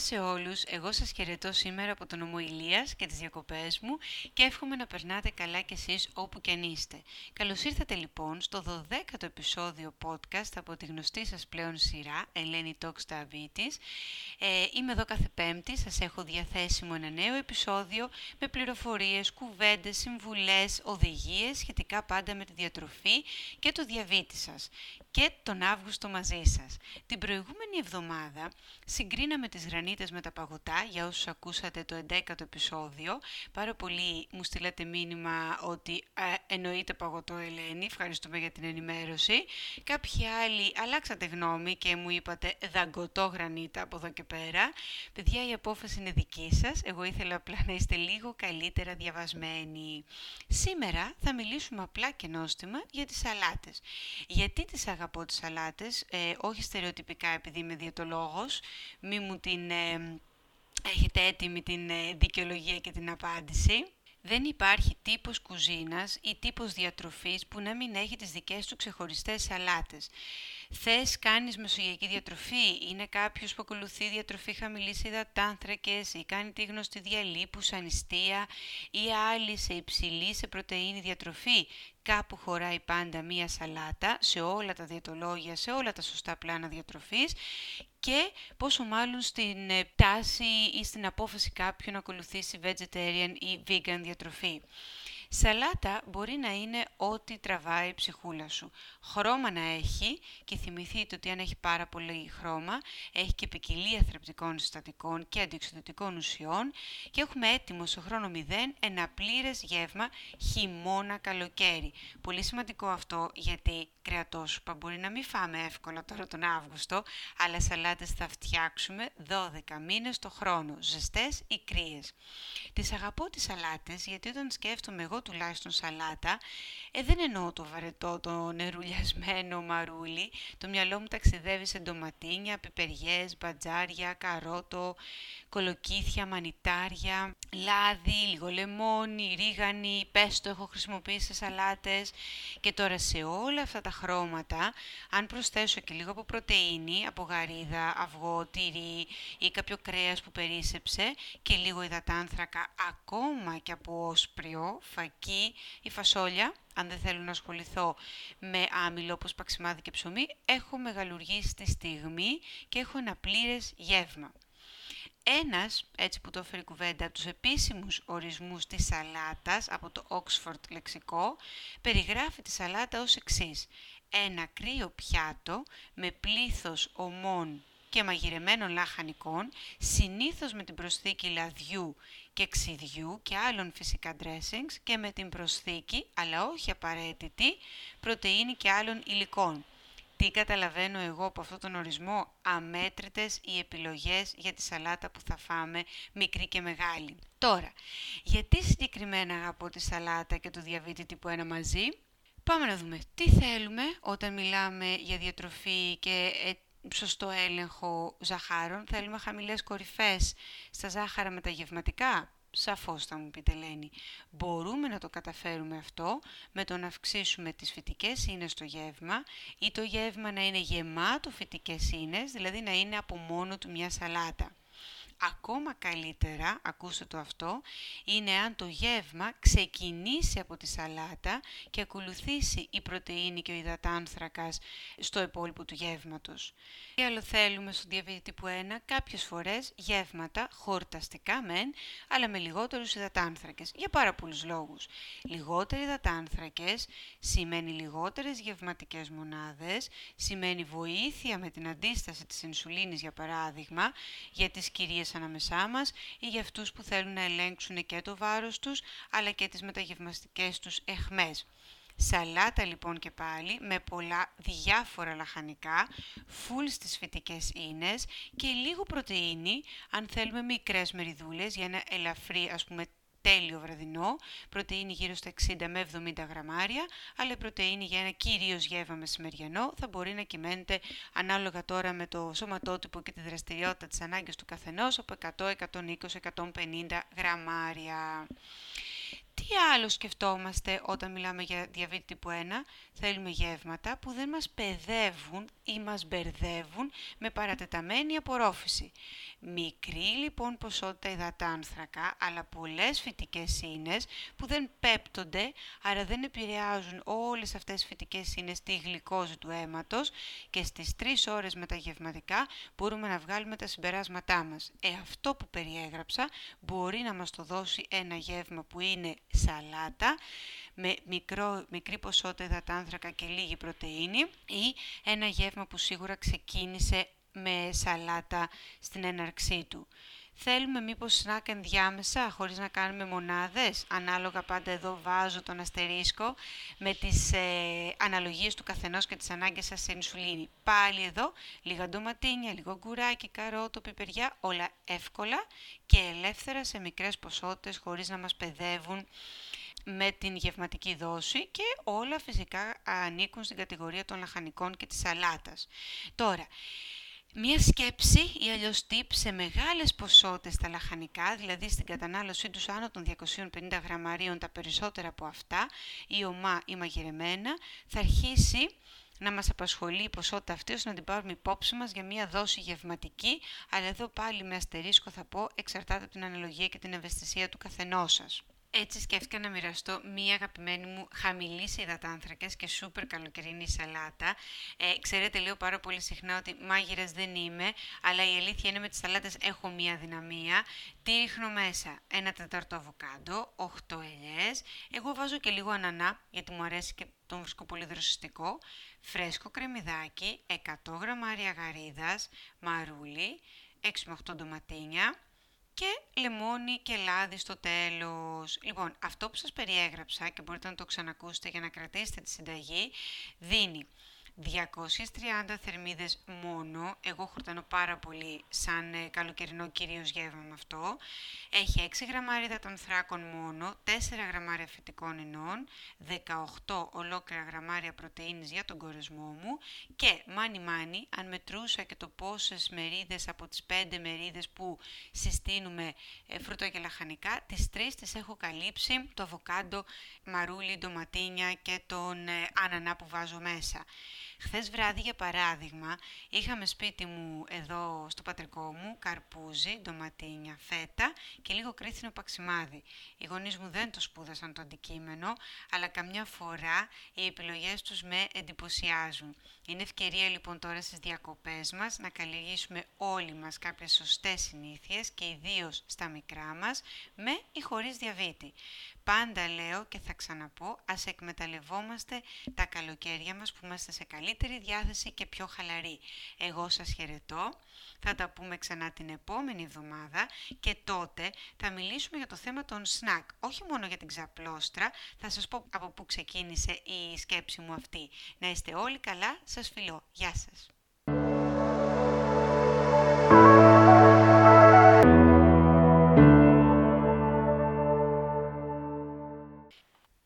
σε όλους, εγώ σας χαιρετώ σήμερα από τον νομό Ηλίας και τις διακοπές μου και εύχομαι να περνάτε καλά κι εσείς όπου κι αν είστε. Καλώς ήρθατε λοιπόν στο 12ο επεισόδιο podcast από τη γνωστή σας πλέον σειρά, Ελένη Talks Diabetes. Ε, είμαι εδώ κάθε πέμπτη, σας έχω διαθέσιμο ένα νέο επεισόδιο με πληροφορίες, κουβέντες, συμβουλές, οδηγίες σχετικά πάντα με τη διατροφή και το διαβήτη σας και τον Αύγουστο μαζί σας. Την προηγούμενη εβδομάδα συγκρίναμε τις γρανίτες με τα παγωτά, για όσους ακούσατε το 11ο επεισόδιο. Πάρα πολύ μου στείλατε μήνυμα ότι ε, εννοείται παγωτό Ελένη, ευχαριστούμε για την ενημέρωση. Κάποιοι άλλοι αλλάξατε γνώμη και μου είπατε δαγκωτό γρανίτα από εδώ και πέρα. Παιδιά η απόφαση είναι δική σας, εγώ ήθελα απλά να είστε λίγο καλύτερα διαβασμένοι. Σήμερα θα μιλήσουμε απλά και νόστιμα για τις σαλάτες. Γιατί τις αγαπώ τις σαλάτες, ε, όχι στερεοτυπικά επειδή είμαι διαιτολόγος, μη μου την ε, έχετε έτοιμη την ε, δικαιολογία και την απάντηση. Δεν υπάρχει τύπος κουζίνας ή τύπος διατροφής που να μην έχει τις δικές του ξεχωριστές σαλάτες. Θες, κάνεις μεσογειακή διατροφή, είναι κάποιος που ακολουθεί διατροφή χαμηλής υδατάνθρακες ή κάνει τη γνωστή διαλύπους, ανιστία ή άλλη σε υψηλή σε πρωτεΐνη διατροφή; Κάπου χωράει πάντα μία σαλάτα σε όλα τα διατολόγια, σε όλα τα σωστά πλάνα διατροφής και πόσο μάλλον στην ε, τάση ή στην απόφαση κάποιου να ακολουθήσει vegetarian ή vegan διατροφή. Σαλάτα μπορεί να είναι ό,τι τραβάει η ψυχούλα σου. Χρώμα να έχει και θυμηθείτε ότι αν έχει πάρα πολύ χρώμα, έχει και ποικιλία θρεπτικών συστατικών και αντιοξυδοτικών ουσιών και έχουμε έτοιμο στο χρόνο 0 ένα πλήρες γεύμα χειμώνα-καλοκαίρι. Πολύ σημαντικό αυτό γιατί κρεατόσουπα μπορεί να μην φάμε εύκολα τώρα τον Αύγουστο, αλλά σαλάτες θα φτιάξουμε 12 μήνες το χρόνο, ζεστές ή κρύες. Τις αγαπώ τις σαλάτες γιατί όταν σκέφτομαι εγώ τουλάχιστον σαλάτα, ε, δεν εννοώ το βαρετό, το νερουλιασμένο μαρούλι, το μυαλό μου ταξιδεύει σε ντοματίνια, πιπεριές, μπατζάρια, καρότο, κολοκύθια, μανιτάρια, λάδι, λίγο λεμόνι, ρίγανη, πέστο έχω χρησιμοποιήσει σε σαλάτες. Και τώρα σε όλα αυτά τα χρώματα, αν προσθέσω και λίγο από πρωτεΐνη, από γαρίδα, αυγό, τυρί ή κάποιο κρέας που περίσεψε και λίγο υδατάνθρακα, ακόμα και από όσπριο, φακί ή φασόλια, αν δεν θέλω να ασχοληθώ με άμυλο όπως παξιμάδι και ψωμί, έχω μεγαλουργήσει τη στιγμή και έχω ένα πλήρες γεύμα. Ένας, έτσι που το έφερε κουβέντα, από τους επίσημους ορισμούς της σαλάτας από το Oxford λεξικό, περιγράφει τη σαλάτα ως εξής. Ένα κρύο πιάτο με πλήθος ομών και μαγειρεμένων λαχανικών, συνήθως με την προσθήκη λαδιού και ξυδιού και άλλων φυσικά dressings και με την προσθήκη, αλλά όχι απαραίτητη, πρωτεΐνη και άλλων υλικών. Τι καταλαβαίνω εγώ από αυτόν τον ορισμό, αμέτρητες οι επιλογές για τη σαλάτα που θα φάμε, μικρή και μεγάλη. Τώρα, γιατί συγκεκριμένα αγαπώ τη σαλάτα και το διαβήτη τύπου 1 μαζί, πάμε να δούμε τι θέλουμε όταν μιλάμε για διατροφή και ε, σωστό έλεγχο ζαχάρων. Θέλουμε χαμηλές κορυφές στα ζάχαρα μεταγευματικά. Σαφώς θα μου πείτε Λένη. Μπορούμε να το καταφέρουμε αυτό με το να αυξήσουμε τις φυτικές ίνες στο γεύμα ή το γεύμα να είναι γεμάτο φυτικές ίνες, δηλαδή να είναι από μόνο του μια σαλάτα. Ακόμα καλύτερα, ακούστε το αυτό, είναι αν το γεύμα ξεκινήσει από τη σαλάτα και ακολουθήσει η πρωτεΐνη και ο υδατάνθρακας στο υπόλοιπο του γεύματος. Τι άλλο θέλουμε στο διαβίτη τύπου 1, κάποιες φορές γεύματα χορταστικά μεν, αλλά με λιγότερους υδατάνθρακες, για πάρα πολλούς λόγους. Λιγότεροι υδατάνθρακες σημαίνει λιγότερες γευματικές μονάδες, σημαίνει βοήθεια με την αντίσταση της ινσουλίνης για παράδειγμα, για τις κυρίες ανάμεσά μας ή για αυτούς που θέλουν να ελέγξουν και το βάρος τους αλλά και τις μεταγευμαστικές τους εχμές. Σαλάτα λοιπόν και πάλι με πολλά διάφορα λαχανικά, φουλ στις φυτικές ίνες και λίγο πρωτεΐνη αν θέλουμε μικρές μεριδούλες για ένα ελαφρύ ας πούμε τέλειο βραδινό, πρωτεΐνη γύρω στα 60 με 70 γραμμάρια, αλλά η πρωτεΐνη για ένα κυρίως γεύμα μεσημεριανό θα μπορεί να κυμαίνεται ανάλογα τώρα με το σωματότυπο και τη δραστηριότητα της ανάγκης του καθενός από 100, 120, 150 γραμμάρια. Τι άλλο σκεφτόμαστε όταν μιλάμε για διαβήτη τύπου 1. Θέλουμε γεύματα που δεν μας παιδεύουν ή μας μπερδεύουν με παρατεταμένη απορρόφηση. Μικρή λοιπόν ποσότητα υδατάνθρακα, αλλά πολλές φυτικές ίνες που δεν πέπτονται, άρα δεν επηρεάζουν όλες αυτές τις φυτικές ίνες στη γλυκόζη του αίματος και στις 3 ώρες μεταγευματικά μπορούμε να βγάλουμε τα συμπεράσματά μας. Ε, αυτό που περιέγραψα μπορεί να μας το δώσει ένα γεύμα που είναι σαλάτα, με μικρό, μικρή ποσότητα υδατάνθρακα και λίγη πρωτεΐνη ή ένα γεύμα που σίγουρα ξεκίνησε με σαλάτα στην έναρξή του. Θέλουμε μήπως σνακ ενδιάμεσα, χωρίς να κάνουμε μονάδες; Ανάλογα πάντα εδώ βάζω τον αστερίσκο με τις ε, αναλογίες του καθενός και τις ανάγκες σας σε ινσουλίνη. Πάλι εδώ, λίγα ντοματίνια, λίγο γκουράκι, καρότο, πιπεριά, όλα εύκολα και ελεύθερα σε μικρές ποσότητες χωρίς να μας παιδεύουν με την γευματική δόση και όλα φυσικά ανήκουν στην κατηγορία των λαχανικών και της σαλάτας. Τώρα, Μία σκέψη ή αλλιώς tip σε μεγάλες ποσότητες τα λαχανικά, δηλαδή στην κατανάλωσή τους άνω των 250 γραμμαρίων τα περισσότερα από αυτά, ή ομά ή μαγειρεμένα, θα αρχίσει να μας απασχολεί η ποσότητα αυτή ώστε να την πάρουμε υπόψη μας για μία δόση γευματική, αλλά εδώ πάλι με αστερίσκο θα πω εξαρτάται από την αναλογία και την ευαισθησία του καθενός σας. Έτσι σκέφτηκα να μοιραστώ μία αγαπημένη μου χαμηλή σε υδατάνθρακες και σούπερ καλοκαιρινή σαλάτα. Ε, ξέρετε, λέω πάρα πολύ συχνά ότι μάγειρας δεν είμαι, αλλά η αλήθεια είναι με τις σαλάτες έχω μία δυναμία. Τι ρίχνω μέσα, ένα τετάρτο αβοκάντο, 8 ελιές. Εγώ βάζω και λίγο ανανά, γιατί μου αρέσει και τον βρίσκω πολύ δροσιστικό. Φρέσκο κρεμμυδάκι, 100 γραμμάρια γαρίδας, μαρούλι, 6 με 8 ντοματίνια και λεμόνι και λάδι στο τέλος. Λοιπόν, αυτό που σας περιέγραψα και μπορείτε να το ξανακούσετε για να κρατήσετε τη συνταγή, δίνει 230 θερμίδες μόνο, εγώ χορτανώ πάρα πολύ σαν ε, καλοκαιρινό κυρίως γεύμα με αυτό. Έχει 6 γραμμάρια των θράκων μόνο, 4 γραμμάρια φυτικών ινών, 18 ολόκληρα γραμμάρια πρωτεΐνης για τον κορεσμό μου και μάνι μάνι, αν μετρούσα και το πόσες μερίδες από τις 5 μερίδες που συστήνουμε ε, φρούτα και λαχανικά, τις 3 τις έχω καλύψει, το αβοκάντο, μαρούλι, ντοματίνια και τον ε, ανανά που βάζω μέσα. Χθες βράδυ, για παράδειγμα, είχαμε σπίτι μου εδώ στο πατρικό μου καρπούζι, ντοματίνια, φέτα και λίγο κρίθινο παξιμάδι. Οι γονείς μου δεν το σπούδασαν το αντικείμενο, αλλά καμιά φορά οι επιλογές τους με εντυπωσιάζουν. Είναι ευκαιρία λοιπόν τώρα στις διακοπές μας να καλλιεργήσουμε όλοι μας κάποιες σωστές συνήθειες και ιδίως στα μικρά μας με ή χωρίς διαβήτη. Πάντα λέω και θα ξαναπώ, ας εκμεταλλευόμαστε τα καλοκαίρια μας που είμαστε σε καλύτερη διάθεση και πιο χαλαροί. Εγώ σας χαιρετώ, θα τα πούμε ξανά την επόμενη εβδομάδα και τότε θα μιλήσουμε για το θέμα των σνακ. Όχι μόνο για την ξαπλώστρα, θα σας πω από πού ξεκίνησε η σκέψη μου αυτή. Να είστε όλοι καλά, σας φιλώ. Γεια σας.